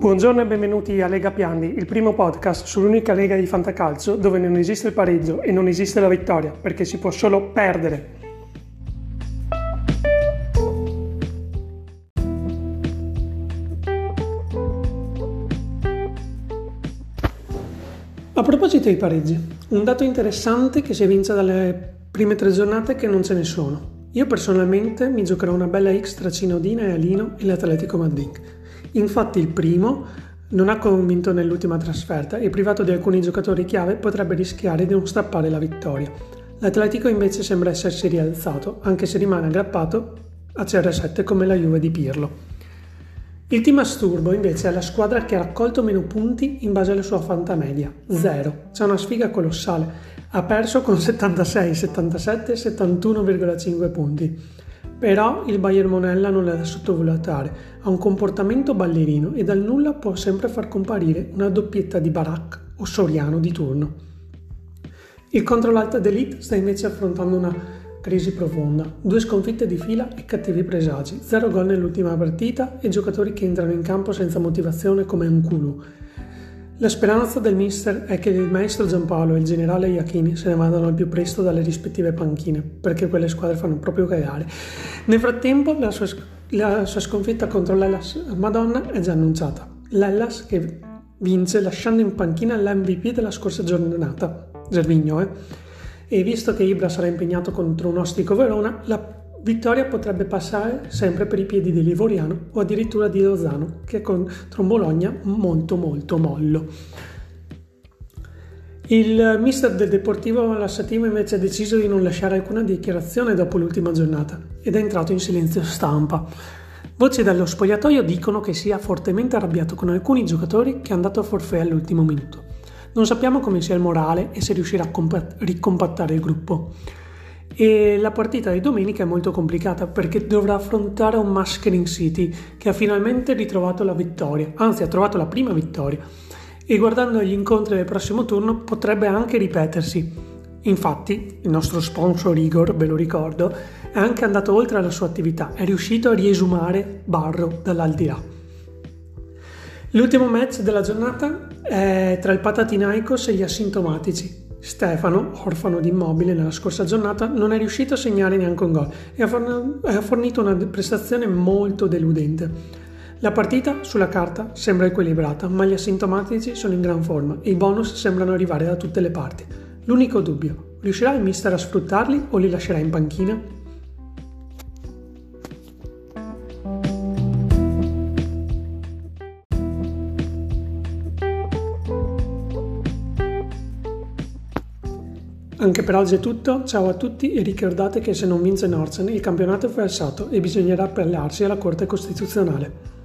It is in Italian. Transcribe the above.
Buongiorno e benvenuti a Lega Piandi, il primo podcast sull'unica lega di fantacalcio dove non esiste il pareggio e non esiste la vittoria, perché si può solo perdere. A proposito dei pareggi, un dato interessante che si evince dalle prime tre giornate che non ce ne sono. Io personalmente mi giocherò una bella X tra Cinodina e Alino e l'Atletico Madrid. Infatti il primo non ha convinto nell'ultima trasferta e privato di alcuni giocatori chiave potrebbe rischiare di non strappare la vittoria. L'Atletico invece sembra essersi rialzato, anche se rimane aggrappato a CR7 come la Juve di Pirlo. Il team Asturbo invece è la squadra che ha raccolto meno punti in base alla sua fantamedia, 0. C'è una sfiga colossale. Ha perso con 76, 77 e 71,5 punti. Però il Bayern Monella non è da sottovalutare, ha un comportamento ballerino e dal nulla può sempre far comparire una doppietta di Barak o Soriano di turno. Il controll'alta d'Elite sta invece affrontando una crisi profonda, due sconfitte di fila e cattivi presagi, zero gol nell'ultima partita e giocatori che entrano in campo senza motivazione come un culo. La speranza del mister è che il maestro Giampaolo e il generale Iachini se ne vadano al più presto dalle rispettive panchine, perché quelle squadre fanno proprio cagare. Nel frattempo la sua, la sua sconfitta contro l'Ellas Madonna è già annunciata. L'Ellas che vince lasciando in panchina l'MVP della scorsa giornata, Gervigno, eh? E visto che Ibra sarà impegnato contro un ostico Verona, la vittoria potrebbe passare sempre per i piedi di Livoriano o addirittura di Lozano, che è contro un Bologna molto molto mollo. Il mister del Deportivo Lassatima invece ha deciso di non lasciare alcuna dichiarazione dopo l'ultima giornata ed è entrato in silenzio stampa. Voci dallo spogliatoio dicono che sia fortemente arrabbiato con alcuni giocatori che hanno dato forfè all'ultimo minuto. Non sappiamo come sia il morale e se riuscirà a ricompattare il gruppo. E la partita di domenica è molto complicata perché dovrà affrontare un Muskering City che ha finalmente ritrovato la vittoria, anzi ha trovato la prima vittoria. E guardando gli incontri del prossimo turno potrebbe anche ripetersi. Infatti, il nostro sponsor Igor, ve lo ricordo, è anche andato oltre la sua attività, è riuscito a riesumare Barro dall'aldilà. L'ultimo match della giornata è tra il Patatinaikos e gli asintomatici. Stefano, orfano di immobile nella scorsa giornata, non è riuscito a segnare neanche un gol e ha fornito una prestazione molto deludente. La partita sulla carta sembra equilibrata, ma gli asintomatici sono in gran forma e i bonus sembrano arrivare da tutte le parti. L'unico dubbio, riuscirà il mister a sfruttarli o li lascerà in panchina? Anche per oggi è tutto, ciao a tutti e ricordate che se non vince Norzen il campionato è versato e bisognerà appellarsi alla Corte Costituzionale.